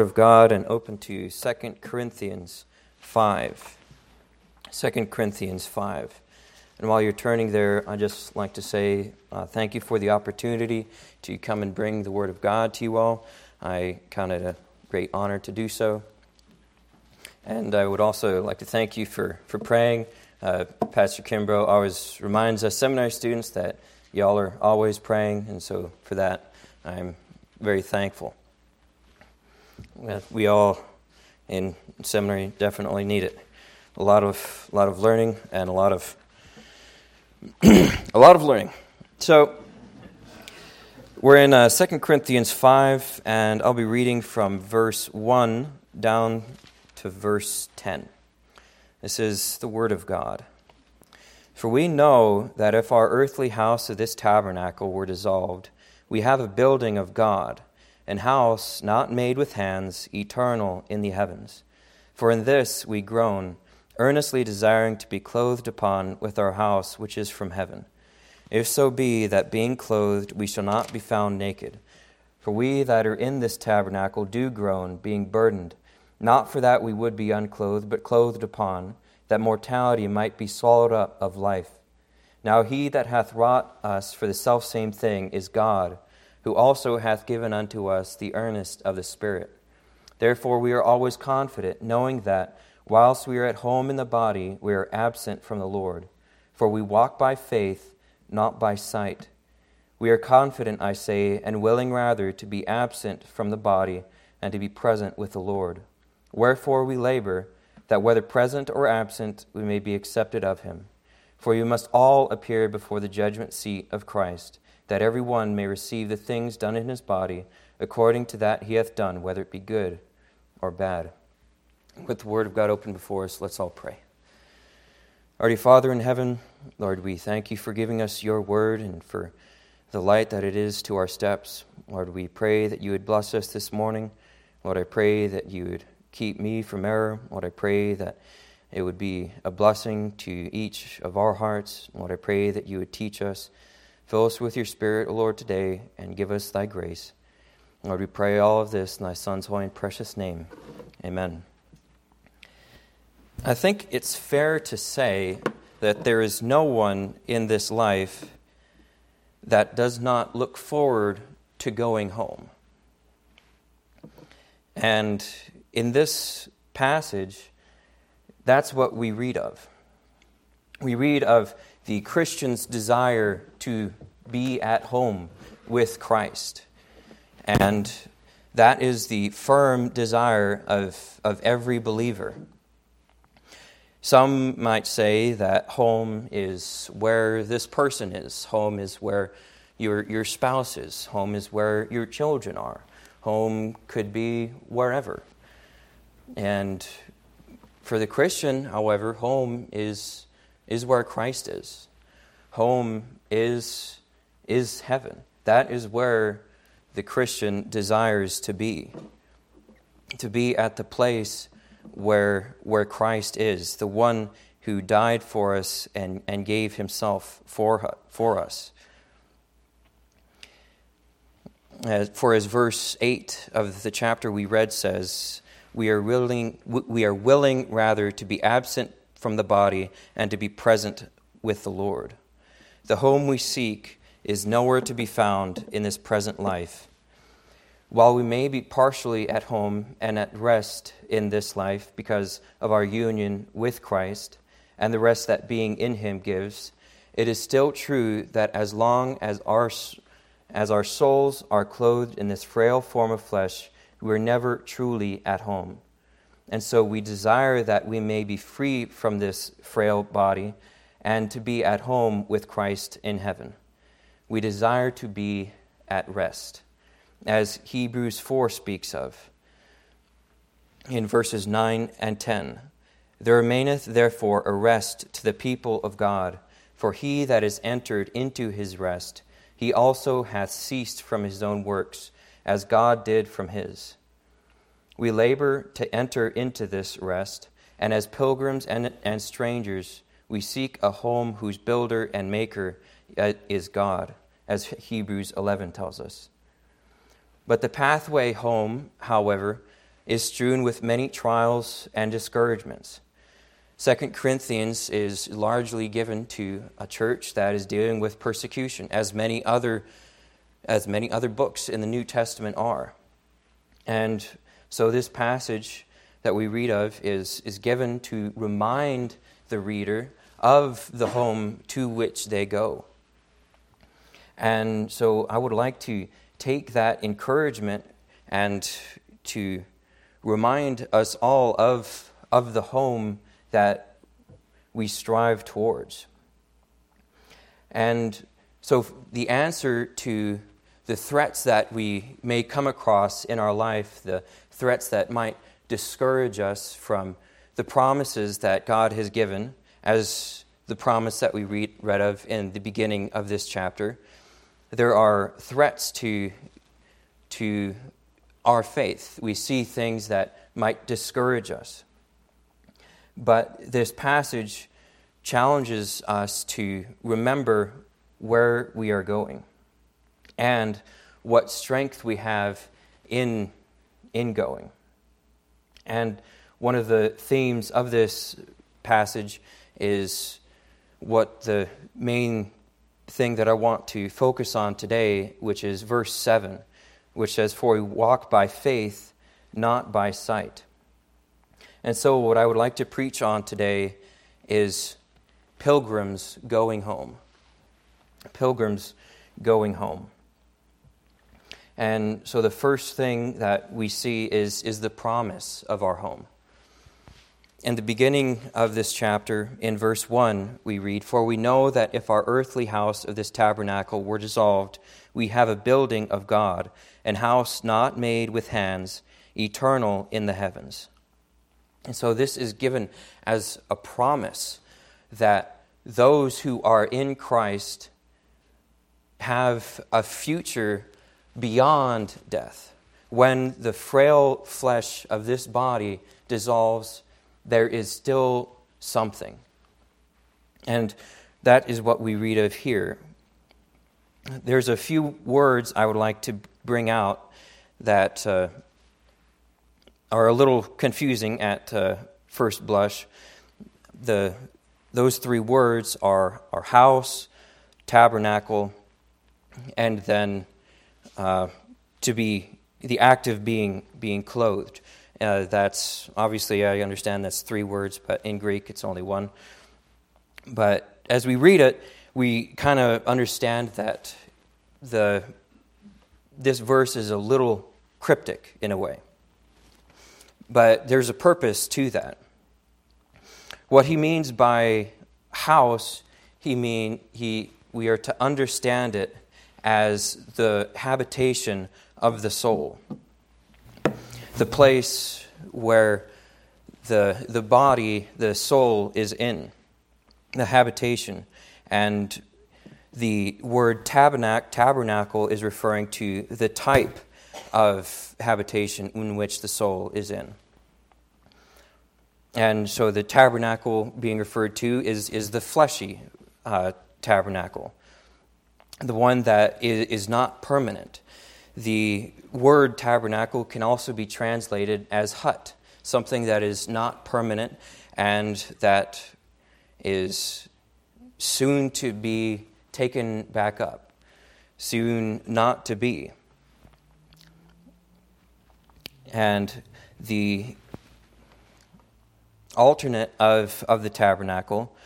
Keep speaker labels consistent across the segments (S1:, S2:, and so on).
S1: of God and open to 2 Corinthians 5. 2 Corinthians 5. And while you're turning there, I'd just like to say uh, thank you for the opportunity to come and bring the Word of God to you all. I count it a great honor to do so. And I would also like to thank you for, for praying. Uh, Pastor Kimbrough always reminds us seminary students that y'all are always praying, and so for that, I'm very thankful we all in seminary definitely need it. A lot of a lot of learning and a lot of a lot of learning. So we're in uh, 2 Corinthians 5, and I'll be reading from verse 1 down to verse 10. This is the Word of God. For we know that if our earthly house of this tabernacle were dissolved, we have a building of God an house not made with hands, eternal in the heavens. For in this we groan, earnestly desiring to be clothed upon with our house which is from heaven. If so be that being clothed we shall not be found naked. For we that are in this tabernacle do groan, being burdened, not for that we would be unclothed, but clothed upon, that mortality might be swallowed up of life. Now he that hath wrought us for the selfsame thing is God who also hath given unto us the earnest of the Spirit. Therefore we are always confident, knowing that, whilst we are at home in the body, we are absent from the Lord. For we walk by faith, not by sight. We are confident, I say, and willing rather to be absent from the body and to be present with the Lord. Wherefore we labor, that whether present or absent, we may be accepted of him. For we must all appear before the judgment seat of Christ that every one may receive the things done in his body according to that he hath done, whether it be good or bad. With the word of God open before us, let's all pray. Almighty Father in heaven, Lord, we thank you for giving us your word and for the light that it is to our steps. Lord, we pray that you would bless us this morning. Lord, I pray that you would keep me from error. Lord, I pray that it would be a blessing to each of our hearts. Lord, I pray that you would teach us Fill us with your Spirit, O Lord, today, and give us thy grace. Lord, we pray all of this in thy Son's holy and precious name. Amen. I think it's fair to say that there is no one in this life that does not look forward to going home. And in this passage, that's what we read of. We read of the Christian's desire to be at home with Christ. And that is the firm desire of, of every believer. Some might say that home is where this person is, home is where your, your spouse is, home is where your children are, home could be wherever. And for the Christian, however, home is is where Christ is. Home is, is heaven. That is where the Christian desires to be. To be at the place where, where Christ is, the one who died for us and, and gave himself for, for us. As, for as verse 8 of the chapter we read says, we are willing, we are willing rather to be absent from the body and to be present with the Lord. The home we seek is nowhere to be found in this present life. While we may be partially at home and at rest in this life because of our union with Christ and the rest that being in Him gives, it is still true that as long as our, as our souls are clothed in this frail form of flesh, we are never truly at home. And so we desire that we may be free from this frail body and to be at home with Christ in heaven. We desire to be at rest, as Hebrews 4 speaks of in verses 9 and 10. There remaineth therefore a rest to the people of God, for he that is entered into his rest, he also hath ceased from his own works, as God did from his. We labor to enter into this rest, and as pilgrims and, and strangers, we seek a home whose builder and maker uh, is God, as Hebrews 11 tells us. But the pathway home, however, is strewn with many trials and discouragements. Second Corinthians is largely given to a church that is dealing with persecution, as many other as many other books in the New Testament are. And so this passage that we read of is, is given to remind the reader of the home to which they go. And so I would like to take that encouragement and to remind us all of, of the home that we strive towards. And so the answer to the threats that we may come across in our life, the threats that might discourage us from the promises that God has given, as the promise that we read, read of in the beginning of this chapter, there are threats to, to our faith. We see things that might discourage us. But this passage challenges us to remember where we are going and what strength we have in, in going. And one of the themes of this passage is what the main thing that I want to focus on today, which is verse 7, which says, For we walk by faith, not by sight. And so, what I would like to preach on today is pilgrims going home. Pilgrims going home. And so, the first thing that we see is, is the promise of our home. In the beginning of this chapter, in verse 1, we read, For we know that if our earthly house of this tabernacle were dissolved, we have a building of God, an house not made with hands, eternal in the heavens. And so this is given as a promise that those who are in Christ have a future beyond death. When the frail flesh of this body dissolves, there is still something. And that is what we read of here. There's a few words I would like to bring out that uh, are a little confusing at uh, first blush. The, those three words are, are house, tabernacle, and then uh, to be the act of being, being clothed. Uh, that's obviously, I understand that's three words, but in Greek it's only one. But as we read it, we kind of understand that the, this verse is a little cryptic in a way. But there's a purpose to that. What he means by house, he mean he we are to understand it as the habitation of the soul the place where the, the body, the soul is in, the habitation. And the word tabernacle, tabernacle is referring to the type of habitation in which the soul is in. And so the tabernacle being referred to is, is the fleshy uh, tabernacle, the one that is, not permanent. The word tabernacle can also be translated as hut, something that is not permanent and that is soon to be taken back up, soon not to be. And the alternate of, of the tabernacle,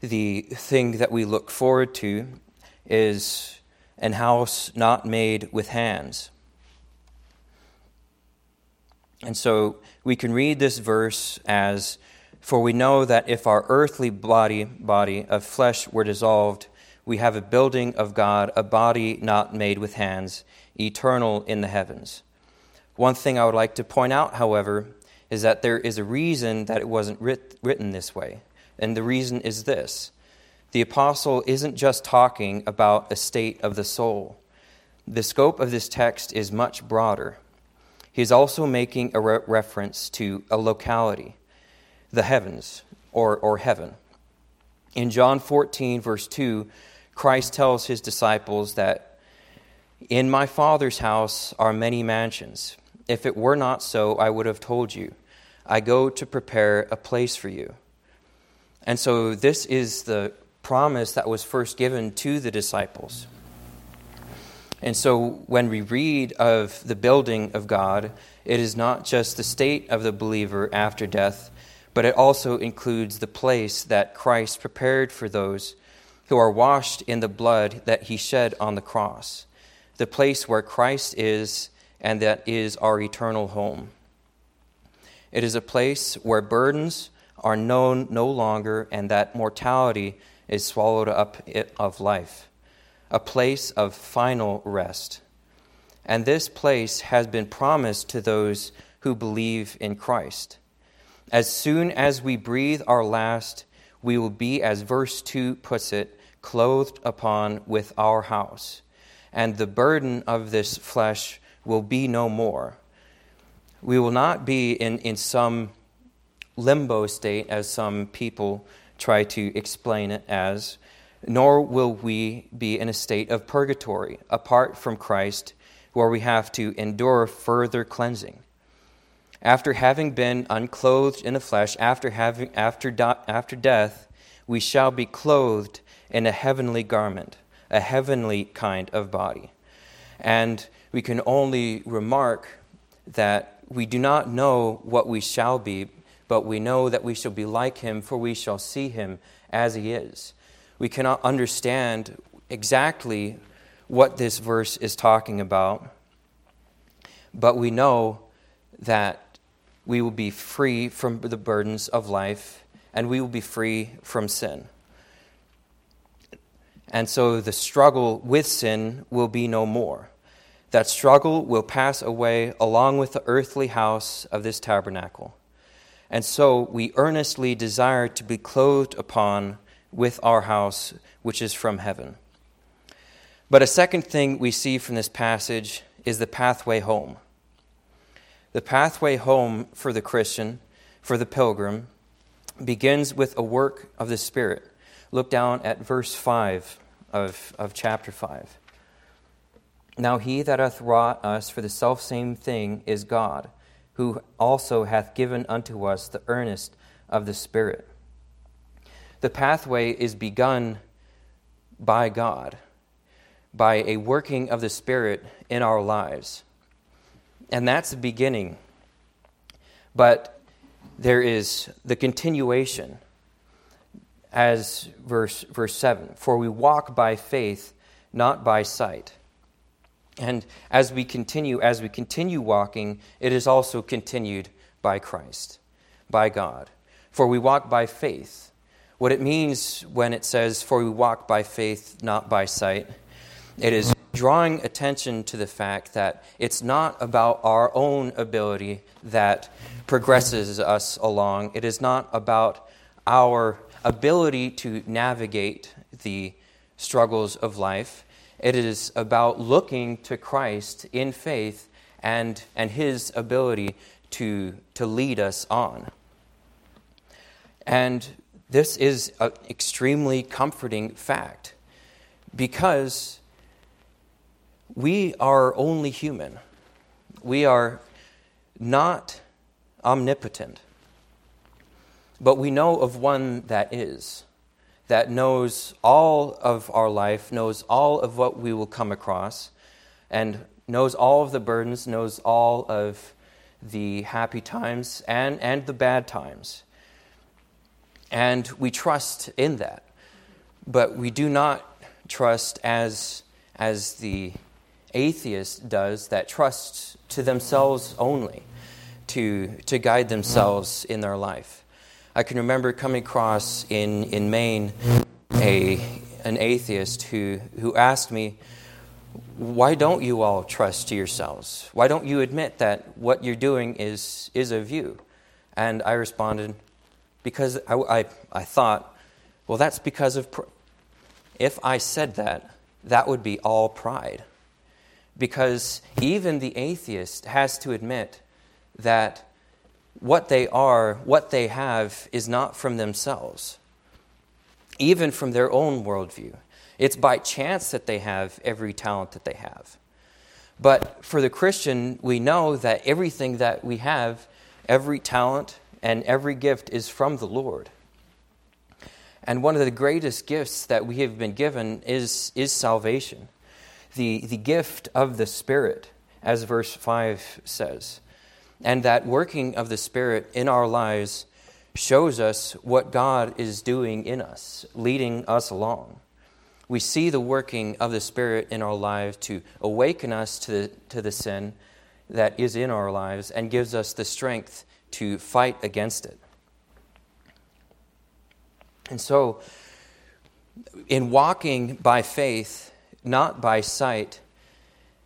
S1: the thing that we look forward to, is an house not made with hands. And so we can read this verse as For we know that if our earthly body, body of flesh were dissolved, we have a building of God, a body not made with hands, eternal in the heavens. One thing I would like to point out, however, is that there is a reason that it wasn't writ- written this way. And the reason is this the apostle isn't just talking about a state of the soul, the scope of this text is much broader. He is also making a re- reference to a locality, the heavens or, or heaven. In John 14, verse 2, Christ tells his disciples that in my Father's house are many mansions. If it were not so, I would have told you. I go to prepare a place for you. And so, this is the promise that was first given to the disciples. And so, when we read of the building of God, it is not just the state of the believer after death, but it also includes the place that Christ prepared for those who are washed in the blood that he shed on the cross, the place where Christ is and that is our eternal home. It is a place where burdens are known no longer and that mortality is swallowed up of life, a place of final rest. And this place has been promised to those who believe in Christ. As soon as we breathe our last, we will be, as verse 2 puts it, clothed upon with our house, and the burden of this flesh will be no more. We will not be in, in some limbo state, as some people try to explain it as, nor will we be in a state of purgatory apart from Christ, where we have to endure further cleansing. After having been unclothed in the flesh, after, having, after, after death, we shall be clothed in a heavenly garment, a heavenly kind of body. And we can only remark that we do not know what we shall be, but we know that we shall be like him, for we shall see him as he is. We cannot understand exactly what this verse is talking about, but we know that we will be free from the burdens of life and we will be free from sin. And so the struggle with sin will be no more. That struggle will pass away along with the earthly house of this tabernacle. And so we earnestly desire to be clothed upon with our house, which is from heaven. But a second thing we see from this passage is the pathway home. The pathway home for the Christian, for the pilgrim, begins with a work of the Spirit. Look down at verse 5 of, of chapter 5. Now he that hath wrought us for the selfsame thing is God, who also hath given unto us the earnest of the Spirit. The pathway is begun by God, by a working of the Spirit in our lives. And that's the beginning. But there is the continuation as verse, verse 7 For we walk by faith, not by sight. And as we continue, as we continue walking, it is also continued by Christ, by God. For we walk by faith. What it means when it says, For we walk by faith, not by sight, it is drawing attention to the fact that it's not about our own ability that progresses us along. It is not about our ability to navigate the struggles of life. It is about looking to Christ in faith and, and his ability to, to lead us on. And this is an extremely comforting fact because we are only human. We are not omnipotent. But we know of one that is, that knows all of our life, knows all of what we will come across, and knows all of the burdens, knows all of the happy times and, and the bad times. And we trust in that. But we do not trust as, as the atheist does, that trusts to themselves only to, to guide themselves in their life. I can remember coming across in, in Maine a, an atheist who, who asked me, Why don't you all trust yourselves? Why don't you admit that what you're doing is, is of you? And I responded, Because I, I, I thought, well, that's because of. Pr- if I said that, that would be all pride. Because even the atheist has to admit that what they are, what they have, is not from themselves, even from their own worldview. It's by chance that they have every talent that they have. But for the Christian, we know that everything that we have, every talent and every gift is from the Lord. And one of the greatest gifts that we have been given is, is salvation, the, the gift of the Spirit, as verse 5 says. And that working of the Spirit in our lives shows us what God is doing in us, leading us along. We see the working of the Spirit in our lives to awaken us to the, to the sin that is in our lives and gives us the strength to fight against it. And so, in walking by faith, not by sight,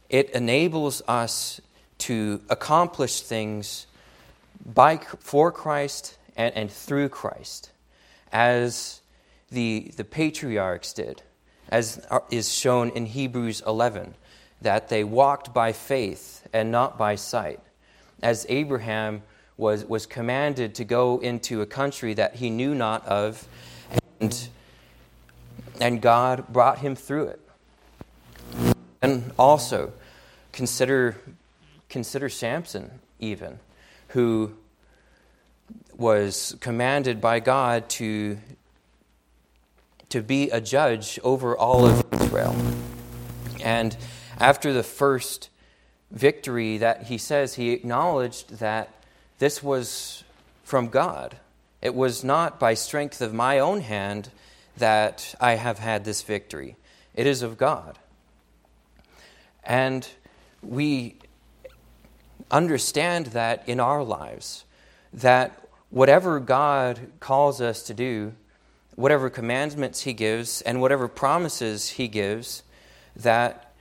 S1: it enables us to accomplish things by, for Christ and, and through Christ, as the, the patriarchs did, as is shown in Hebrews 11, that they walked by faith and not by sight, as Abraham was, was commanded to go into a country that he knew not of, and, and God brought him through it. And also, consider, consider Samson, even, who was commanded by God to, to be a judge over all of Israel. And after the first victory that he says, he acknowledged that this was from God. It was not by strength of my own hand that I have had this victory, it is of God. And we understand that in our lives, that whatever God calls us to do, whatever commandments He gives, and whatever promises He gives, that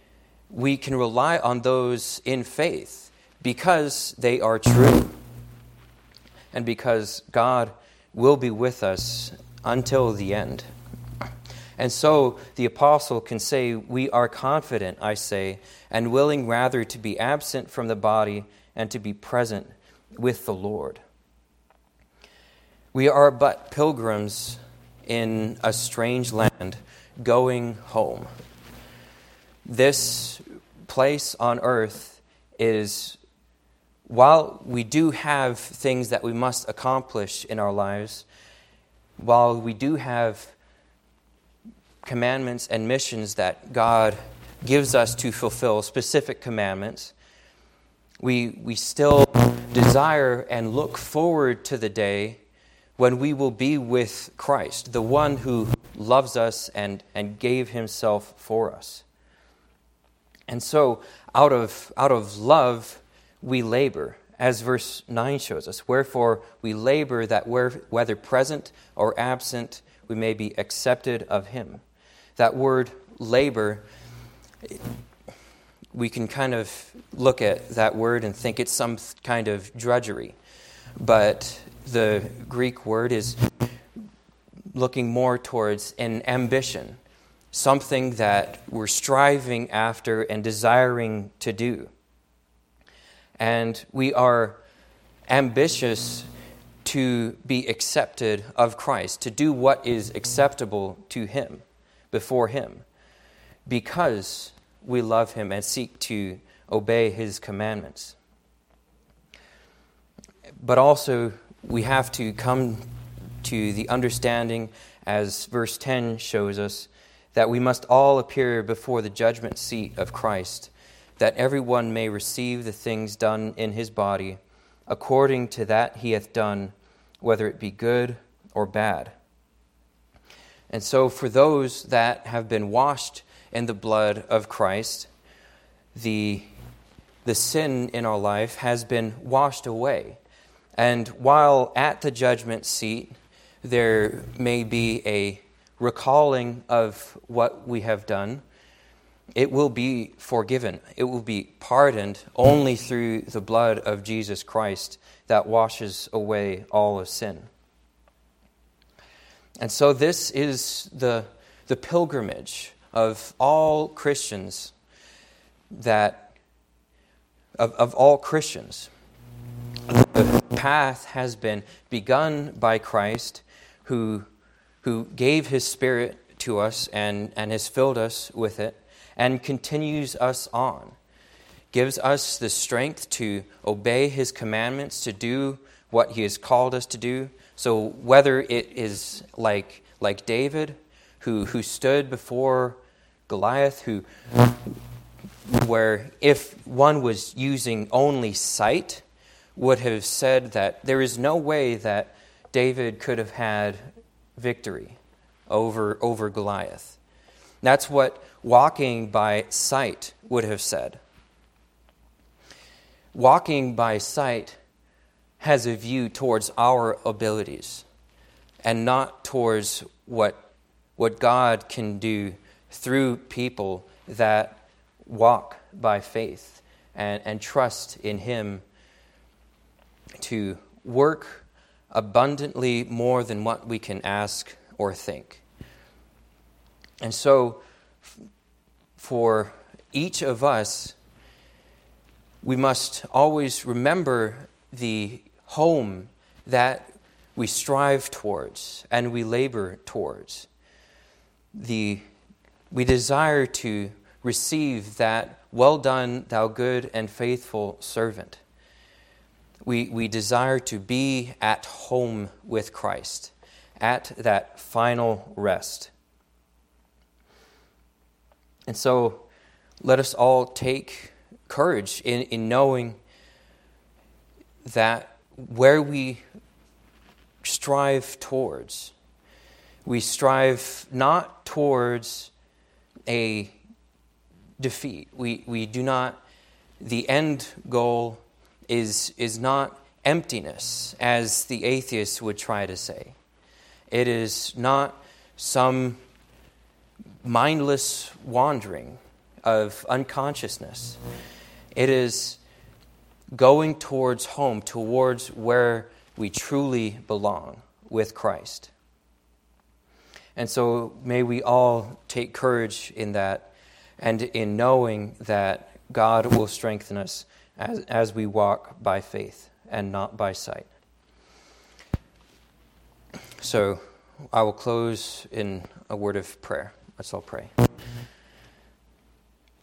S1: we can rely on those in faith because they are true and because God will be with us until the end. And so the apostle can say, We are confident, I say, and willing rather to be absent from the body and to be present with the Lord. We are but pilgrims in a strange land going home. This place on earth is while we do have things that we must accomplish in our lives, while we do have commandments and missions that God gives us to fulfill, specific commandments, we, we still desire and look forward to the day when we will be with Christ, the one who loves us and, and gave himself for us. And so, out of, out of love, we labor, as verse 9 shows us. Wherefore we labor that whether present or absent, we may be accepted of him. That word labor, we can kind of look at that word and think it's some kind of drudgery. But the Greek word is looking more towards an ambition, something that we're striving after and desiring to do and we are ambitious to be accepted of Christ, to do what is acceptable to Him, before Him, because we love Him and seek to obey His commandments. But also, we have to come to the understanding, as verse 10 shows us, that we must all appear before the judgment seat of Christ that everyone may receive the things done in his body, according to that he hath done, whether it be good or bad. And so, for those that have been washed in the blood of Christ, the, the sin in our life has been washed away. And while at the judgment seat, there may be a recalling of what we have done it will be forgiven. It will be pardoned only through the blood of Jesus Christ that washes away all of sin. And so, this is the, the pilgrimage of all Christians that of, of all Christians. The path has been begun by Christ who, who gave his Spirit to us and, and has filled us with it and continues us on. gives us the strength to obey His commandments, to do what He has called us to do. So whether it is like, like David, who, who stood before Goliath, who where if one was using only sight, would have said that there is no way that David could have had victory over, over Goliath. That's what walking by sight would have said. Walking by sight has a view towards our abilities and not towards what, what God can do through people that walk by faith and, and trust in Him to work abundantly more than what we can ask or think. And so, for each of us, we must always remember the home that we strive towards and we labor towards. The, we desire to receive that well done, thou good and faithful servant. We, we desire to be at home with Christ, at that final rest. And so let us all take courage in, in knowing that where we strive towards, we strive not towards a defeat. We, we do not, the end goal is, is not emptiness, as the atheists would try to say. It is not some mindless wandering of unconsciousness. It is going towards home, towards where we truly belong with Christ. And so may we all take courage in that and in knowing that God will strengthen us as, as we walk by faith and not by sight. So I will close in a word of prayer. Let's all pray.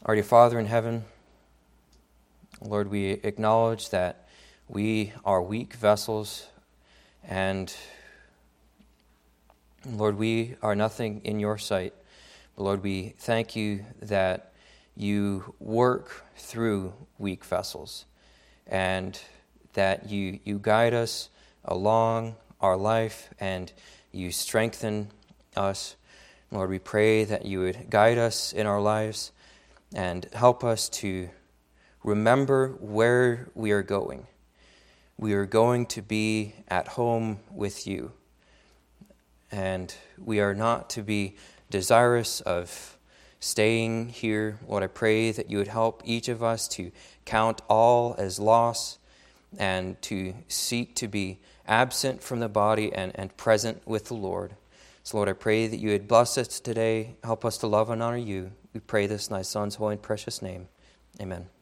S1: Our dear Father in heaven, Lord, we acknowledge that we are weak vessels and Lord, we are nothing in your sight. But Lord, we thank you that you work through weak vessels and that you, you guide us along our life and you strengthen us. Lord, we pray that you would guide us in our lives and help us to remember where we are going. We are going to be at home with you. And we are not to be desirous of staying here. Lord, I pray that you would help each of us to count all as loss and to seek to be absent from the body and, and present with the Lord. So, Lord, I pray that you would bless us today, help us to love and honor you. We pray this in thy Son's holy and precious name. Amen.